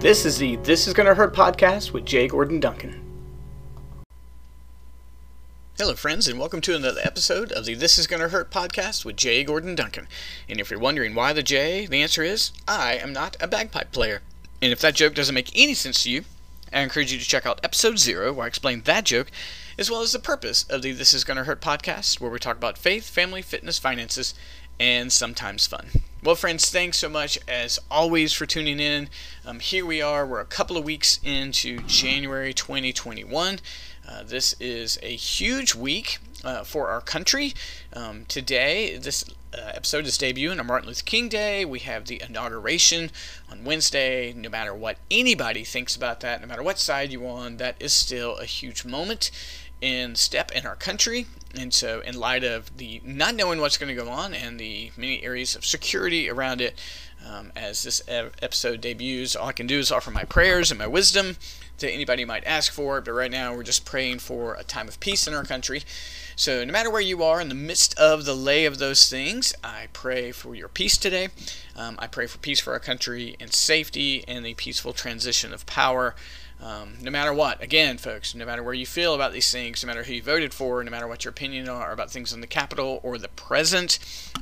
This is the This Is Gonna Hurt podcast with Jay Gordon Duncan. Hello, friends, and welcome to another episode of the This Is Gonna Hurt podcast with Jay Gordon Duncan. And if you're wondering why the J, the answer is I am not a bagpipe player. And if that joke doesn't make any sense to you, I encourage you to check out episode zero, where I explain that joke, as well as the purpose of the This Is Gonna Hurt podcast, where we talk about faith, family, fitness, finances, and sometimes fun. Well, friends, thanks so much as always for tuning in. Um, here we are, we're a couple of weeks into January 2021. Uh, this is a huge week uh, for our country. Um, today, this uh, episode is debuting on Martin Luther King Day. We have the inauguration on Wednesday. No matter what anybody thinks about that, no matter what side you're on, that is still a huge moment and step in our country. And so, in light of the not knowing what's going to go on and the many areas of security around it, um, as this episode debuts, all I can do is offer my prayers and my wisdom to anybody might ask for. it. But right now, we're just praying for a time of peace in our country. So, no matter where you are in the midst of the lay of those things, I pray for your peace today. Um, I pray for peace for our country and safety and the peaceful transition of power. Um, no matter what, again, folks, no matter where you feel about these things, no matter who you voted for, no matter what your opinion are about things in the Capitol or the present,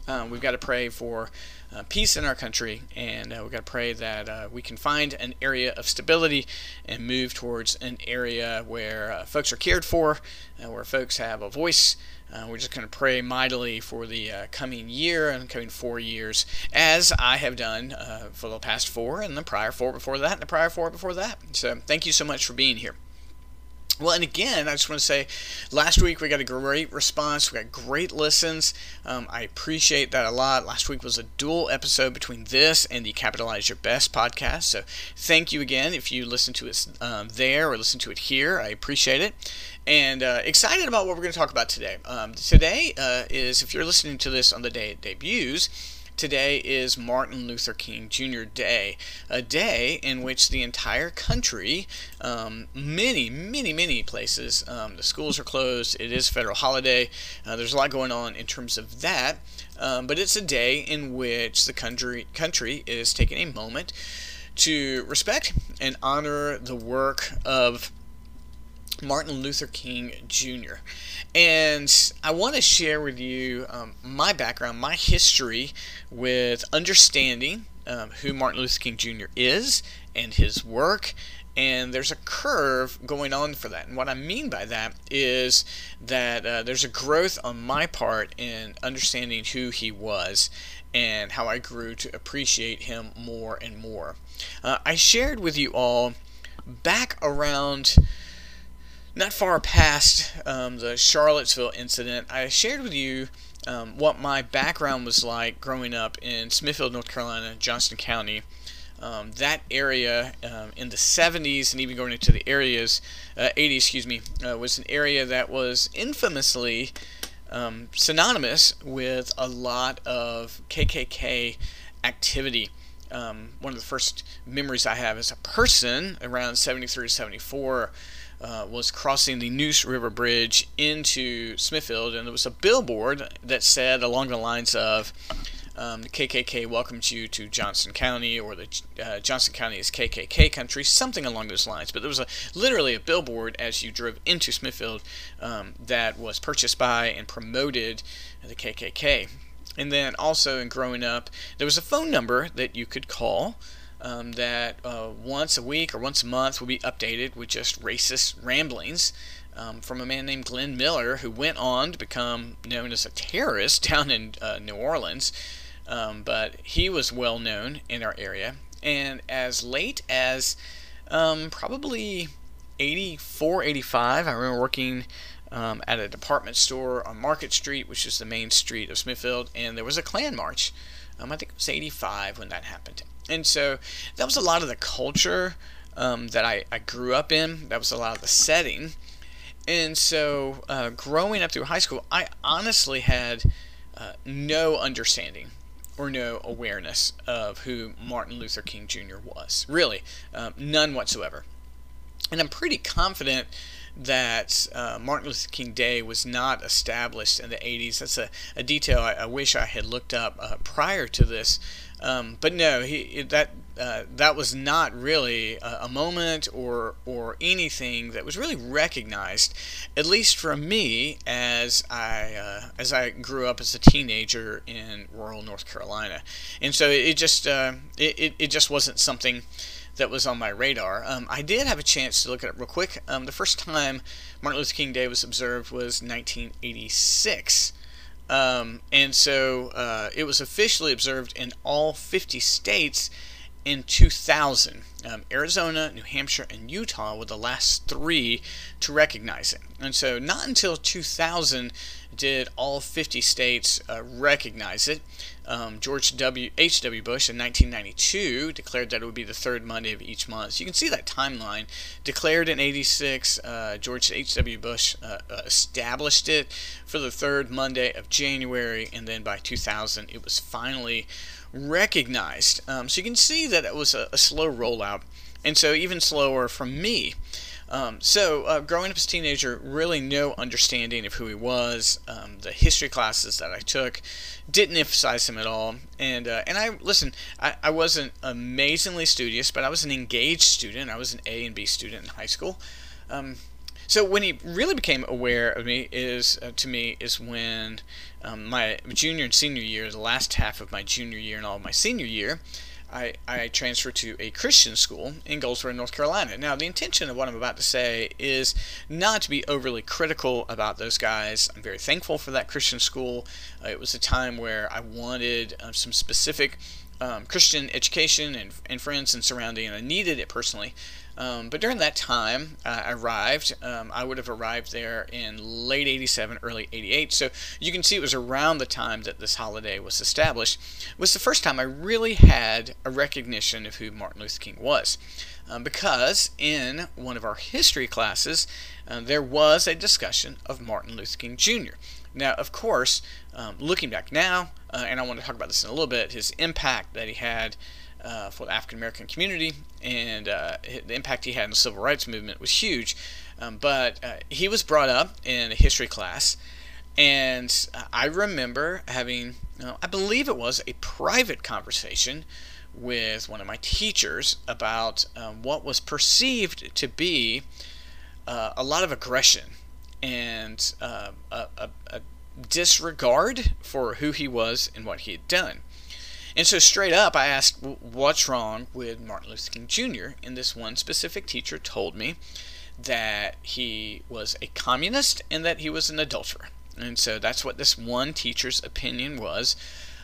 um, we've got to pray for uh, peace in our country, and uh, we've got to pray that uh, we can find an area of stability and move towards an area where uh, folks are cared for, uh, where folks have a voice. Uh, we're just going to pray mightily for the coming year and coming four years, as I have done for the past four and the prior four before that and the prior four before that. So, thank you so much for being here. Well, and again, I just want to say, last week we got a great response. We got great listens. Um, I appreciate that a lot. Last week was a dual episode between this and the Capitalize Your Best podcast. So thank you again if you listen to it um, there or listen to it here. I appreciate it. And uh, excited about what we're going to talk about today. Um, today uh, is, if you're listening to this on the day it debuts, Today is Martin Luther King Jr. Day, a day in which the entire country, um, many, many, many places, um, the schools are closed. It is federal holiday. Uh, there's a lot going on in terms of that, um, but it's a day in which the country country is taking a moment to respect and honor the work of Martin Luther King Jr. And I want to share with you um, my background, my history with understanding um, who Martin Luther King Jr. is and his work. And there's a curve going on for that. And what I mean by that is that uh, there's a growth on my part in understanding who he was and how I grew to appreciate him more and more. Uh, I shared with you all back around not far past um, the Charlottesville incident, I shared with you um, what my background was like growing up in Smithfield, North Carolina, Johnston County. Um, that area um, in the 70s and even going into the areas, uh, 80s, excuse me, uh, was an area that was infamously um, synonymous with a lot of KKK activity. Um, one of the first memories I have as a person around 73 to 74 uh, was crossing the Neuse River Bridge into Smithfield, and there was a billboard that said along the lines of um, the KKK welcomes you to Johnston County, or the uh, Johnston County is KKK country, something along those lines. But there was a literally a billboard as you drove into Smithfield um, that was purchased by and promoted the KKK. And then also in growing up, there was a phone number that you could call um, that uh, once a week or once a month will be updated with just racist ramblings um, from a man named Glenn Miller, who went on to become known as a terrorist down in uh, New Orleans. Um, but he was well known in our area. And as late as um, probably 84, 85, I remember working um, at a department store on Market Street, which is the main street of Smithfield, and there was a Klan march. Um, I think it was 85 when that happened. And so that was a lot of the culture um, that I, I grew up in. That was a lot of the setting. And so uh, growing up through high school, I honestly had uh, no understanding or no awareness of who Martin Luther King Jr. was. Really, um, none whatsoever. and I'm pretty confident that uh, Martin Luther King Day was not established in the 80s. That's a, a detail I, I wish I had looked up uh, prior to this. Um, but no, he that uh, that was not really a, a, moment or or anything that was really recognized, at least from me as I uh, as I grew up as a teenager in rural North Carolina, and so it just uh, it, it, it just wasn't something that was on my radar. Um, I did have a chance to look at it real quick. Um, the first time Martin Luther King Day was observed was 1986. Um, and so uh, it was officially observed in all 50 states in 2000. Um, Arizona, New Hampshire, and Utah were the last three to recognize it. And so, not until 2000 did all 50 states uh, recognize it. Um, George W. H. W. Bush in 1992 declared that it would be the third Monday of each month. So you can see that timeline. Declared in 86, uh, George H. W. Bush uh, uh, established it for the third Monday of January, and then by 2000 it was finally recognized. Um, so you can see that it was a, a slow rollout, and so even slower from me. Um, so, uh, growing up as a teenager, really no understanding of who he was. Um, the history classes that I took didn't emphasize him at all. And uh, and I listen, I, I wasn't amazingly studious, but I was an engaged student. I was an A and B student in high school. Um, so when he really became aware of me is uh, to me is when um, my junior and senior year, the last half of my junior year and all of my senior year, I, I transferred to a Christian school in Goldsboro, North Carolina. Now, the intention of what I'm about to say is not to be overly critical about those guys. I'm very thankful for that Christian school. Uh, it was a time where I wanted uh, some specific um, Christian education and, and friends and surrounding, and I needed it personally. Um, but during that time, I arrived. Um, I would have arrived there in late 87, early 88. So you can see it was around the time that this holiday was established. It was the first time I really had a recognition of who Martin Luther King was. Um, because in one of our history classes, uh, there was a discussion of Martin Luther King Jr. Now, of course, um, looking back now, uh, and I want to talk about this in a little bit, his impact that he had uh, for the African American community, and uh, the impact he had in the civil rights movement was huge. Um, but uh, he was brought up in a history class, and I remember having, know, I believe it was a private conversation with one of my teachers about um, what was perceived to be uh, a lot of aggression and uh, a, a, disregard for who he was and what he had done. And so, straight up, I asked, What's wrong with Martin Luther King Jr.? And this one specific teacher told me that he was a communist and that he was an adulterer. And so, that's what this one teacher's opinion was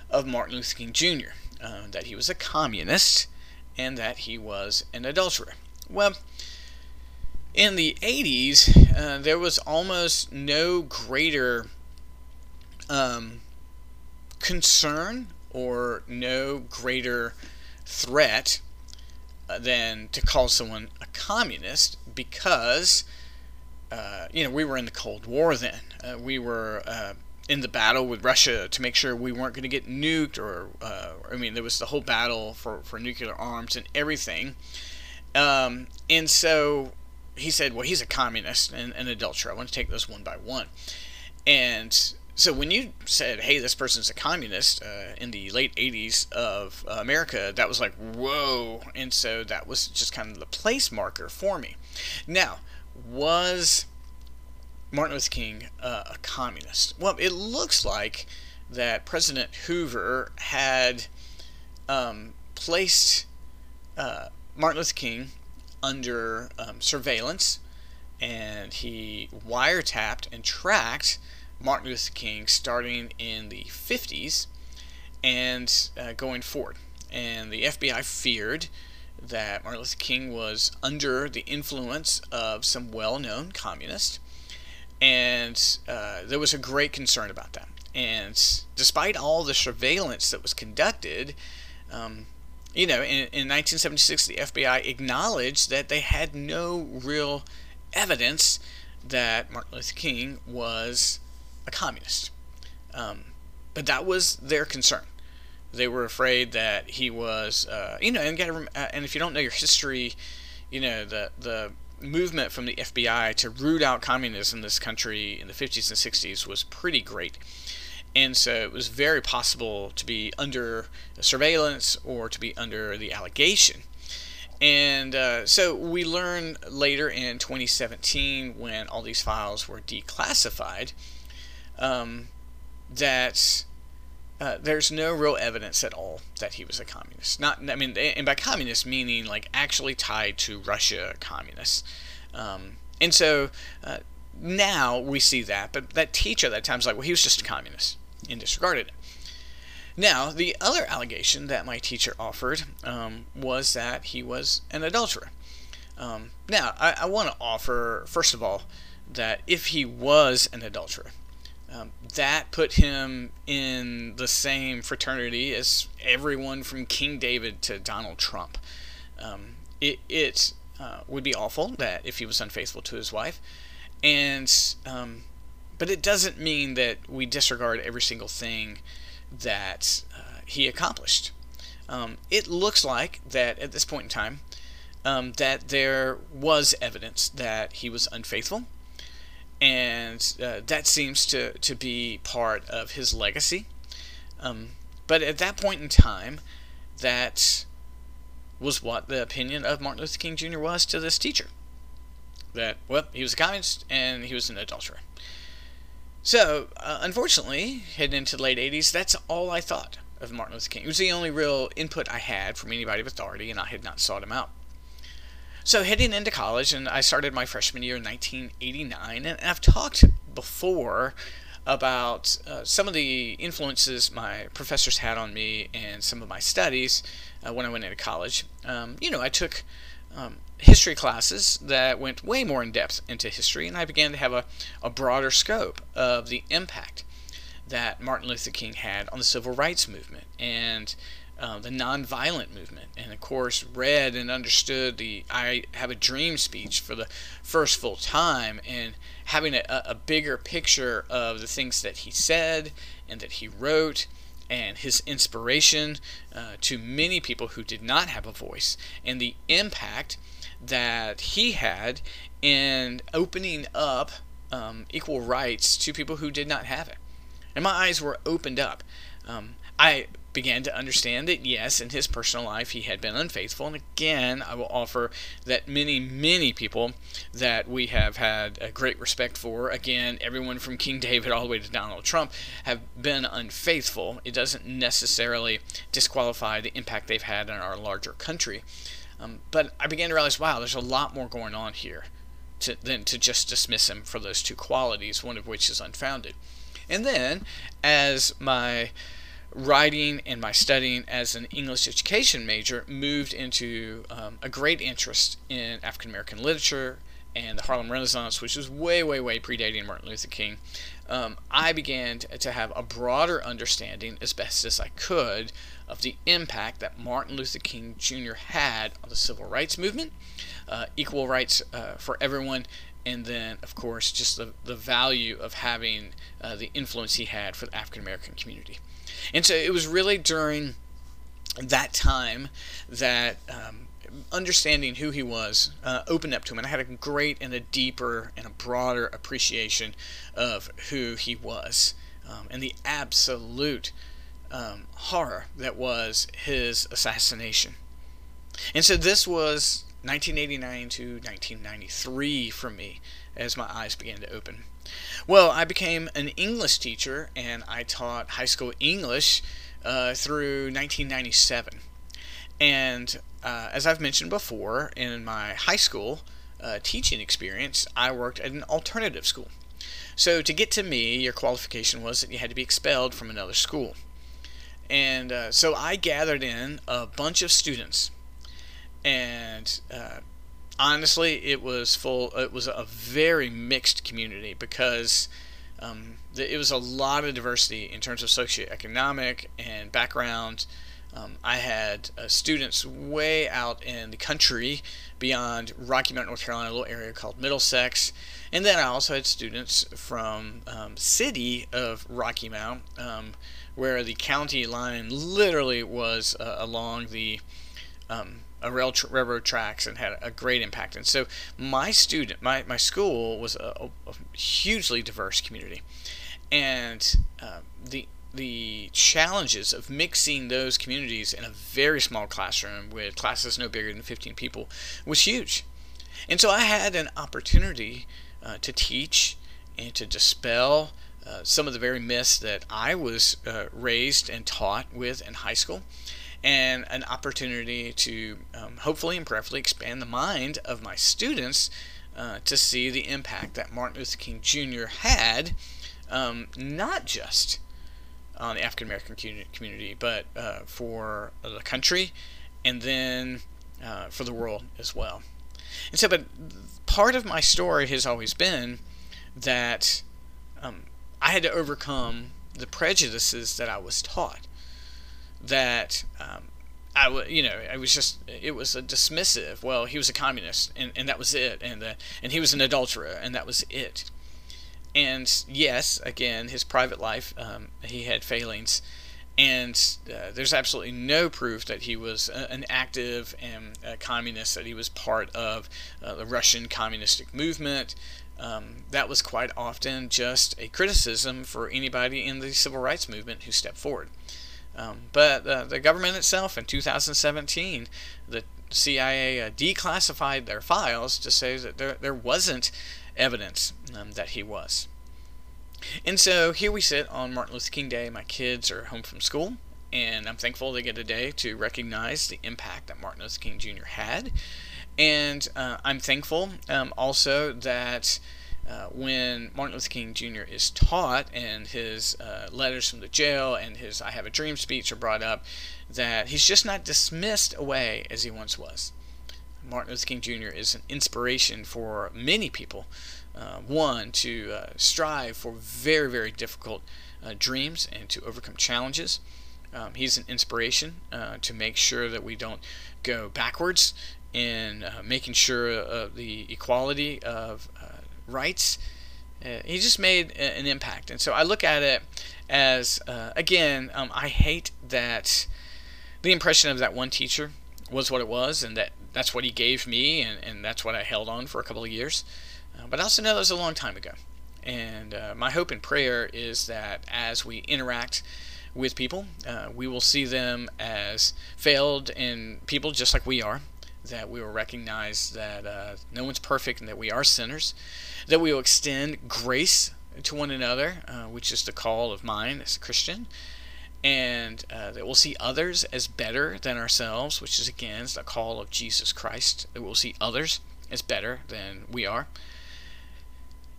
of Martin Luther King Jr. Uh, that he was a communist and that he was an adulterer. Well, in the 80s, uh, there was almost no greater um, concern or no greater threat uh, than to call someone a communist because uh, you know we were in the Cold War then. Uh, we were uh, in the battle with Russia to make sure we weren't going to get nuked, or uh, I mean there was the whole battle for for nuclear arms and everything. Um, and so he said, "Well, he's a communist and an adulterer. I want to take those one by one." And so when you said, "Hey, this person's a communist," uh, in the late '80s of uh, America, that was like, "Whoa!" And so that was just kind of the place marker for me. Now, was Martin Luther King uh, a communist? Well, it looks like that President Hoover had um, placed uh, Martin Luther King under um, surveillance, and he wiretapped and tracked Martin Luther King starting in the 50s and uh, going forward. And the FBI feared that Martin Luther King was under the influence of some well known communist. And uh, there was a great concern about that. And despite all the surveillance that was conducted, um, you know, in, in 1976, the FBI acknowledged that they had no real evidence that Martin Luther King was a communist. Um, but that was their concern. They were afraid that he was, uh, you know, and, uh, and if you don't know your history, you know the the movement from the FBI to root out communism in this country in the 50s and 60s was pretty great. And so it was very possible to be under surveillance or to be under the allegation. And uh, so we learned later in 2017, when all these files were declassified, um, that uh, there's no real evidence at all that he was a communist. Not, I mean, and by communist meaning like actually tied to Russia communists. Um, and so uh, now we see that, but that teacher at that time was like, well, he was just a communist and disregarded it. Now, the other allegation that my teacher offered um, was that he was an adulterer. Um, now, I, I want to offer, first of all, that if he was an adulterer, um, that put him in the same fraternity as everyone from King David to Donald Trump. Um, it it uh, would be awful that if he was unfaithful to his wife, and um, but it doesn't mean that we disregard every single thing that uh, he accomplished. Um, it looks like that at this point in time, um, that there was evidence that he was unfaithful and uh, that seems to, to be part of his legacy. Um, but at that point in time, that was what the opinion of Martin Luther King Jr. was to this teacher. That, well, he was a communist and he was an adulterer. So, uh, unfortunately, heading into the late 80s, that's all I thought of Martin Luther King. It was the only real input I had from anybody of authority, and I had not sought him out. So heading into college, and I started my freshman year in 1989, and I've talked before about uh, some of the influences my professors had on me and some of my studies uh, when I went into college. Um, you know, I took um, history classes that went way more in depth into history, and I began to have a, a broader scope of the impact that Martin Luther King had on the civil rights movement and uh, the nonviolent movement, and of course, read and understood the I Have a Dream speech for the first full time, and having a, a bigger picture of the things that he said and that he wrote, and his inspiration uh, to many people who did not have a voice, and the impact that he had in opening up um, equal rights to people who did not have it. And my eyes were opened up. Um, I began to understand that yes, in his personal life he had been unfaithful. And again, I will offer that many, many people that we have had a great respect for, again, everyone from King David all the way to Donald Trump, have been unfaithful. It doesn't necessarily disqualify the impact they've had on our larger country. Um, but I began to realize, wow, there's a lot more going on here to, than to just dismiss him for those two qualities, one of which is unfounded. And then, as my writing and my studying as an English education major moved into um, a great interest in African American literature and the Harlem Renaissance, which was way, way, way predating Martin Luther King. Um, I began to have a broader understanding, as best as I could, of the impact that Martin Luther King Jr. had on the civil rights movement, uh, equal rights uh, for everyone, and then, of course, just the, the value of having uh, the influence he had for the African American community. And so it was really during that time that um, understanding who he was uh, opened up to him, and I had a great and a deeper and a broader appreciation of who he was um, and the absolute um, horror that was his assassination. And so this was 1989 to 1993 for me as my eyes began to open. Well, I became an English teacher and I taught high school English uh, through 1997. And uh, as I've mentioned before, in my high school uh, teaching experience, I worked at an alternative school. So to get to me, your qualification was that you had to be expelled from another school. And uh, so I gathered in a bunch of students and uh, honestly, it was full. It was a very mixed community because um, it was a lot of diversity in terms of socioeconomic and background. Um, I had uh, students way out in the country beyond Rocky Mount, North Carolina, a little area called Middlesex. And then I also had students from um, city of Rocky Mount, um, where the county line literally was uh, along the um, a rail railroad tracks and had a great impact. And so my student, my, my school was a, a hugely diverse community, and uh, the the challenges of mixing those communities in a very small classroom with classes no bigger than 15 people was huge. And so I had an opportunity uh, to teach and to dispel uh, some of the very myths that I was uh, raised and taught with in high school and an opportunity to um, hopefully and prayerfully expand the mind of my students uh, to see the impact that Martin Luther King Jr. had, um, not just on the African American community, but uh, for the country and then uh, for the world as well. And so, but part of my story has always been that um, I had to overcome the prejudices that I was taught that um, I w- you know, I was just, it was a dismissive. Well, he was a communist, and, and that was it, and uh, and he was an adulterer, and that was it. And yes, again, his private life, um, he had failings, and uh, there's absolutely no proof that he was a, an active and communist, that he was part of uh, the Russian communistic movement. Um, that was quite often just a criticism for anybody in the civil rights movement who stepped forward. Um, but uh, the government itself in 2017, the CIA uh, declassified their files to say that there, there wasn't evidence um, that he was. And so here we sit on Martin Luther King Day. My kids are home from school, and I'm thankful they get a day to recognize the impact that Martin Luther King Jr. had. And uh, I'm thankful um, also that uh, when Martin Luther King Jr. is taught and his uh, letters from the jail and his I Have a Dream speech are brought up, that he's just not dismissed away as he once was. Martin Luther King Jr. is an inspiration for many people. Uh, one, to uh, strive for very, very difficult uh, dreams and to overcome challenges. Um, he's an inspiration uh, to make sure that we don't go backwards in making sure of the equality of rights. Uh, he just made a, an impact. And so I look at it as, uh, again, um, I hate that the impression of that one teacher was what it was, and that that's what he gave me, and, and that's what I held on for a couple of years. Uh, but I also know that was a long time ago. And uh, my hope and prayer is that as we interact with people, uh, we will see them as failed and people just like we are, that we will recognize that uh, no one's perfect and that we are sinners, that we will extend grace to one another, uh, which is the call of mine as a Christian, and uh, that we'll see others as better than ourselves, which is again the call of Jesus Christ, that we'll see others as better than we are.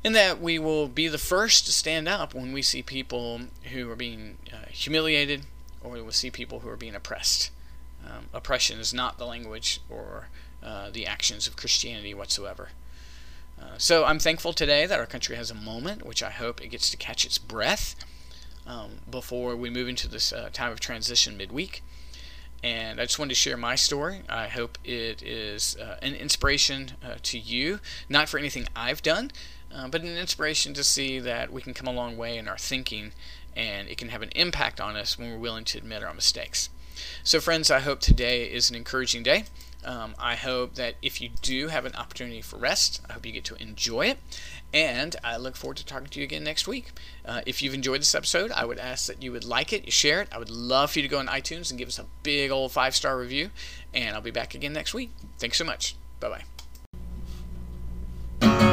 And that we will be the first to stand up when we see people who are being uh, humiliated or we will see people who are being oppressed. Um, oppression is not the language or uh, the actions of Christianity whatsoever. Uh, so I'm thankful today that our country has a moment, which I hope it gets to catch its breath um, before we move into this uh, time of transition midweek. And I just wanted to share my story. I hope it is uh, an inspiration uh, to you, not for anything I've done, uh, but an inspiration to see that we can come a long way in our thinking and it can have an impact on us when we're willing to admit our mistakes. So, friends, I hope today is an encouraging day. Um, I hope that if you do have an opportunity for rest, I hope you get to enjoy it. And I look forward to talking to you again next week. Uh, if you've enjoyed this episode, I would ask that you would like it, you share it. I would love for you to go on iTunes and give us a big old five star review. And I'll be back again next week. Thanks so much. Bye bye.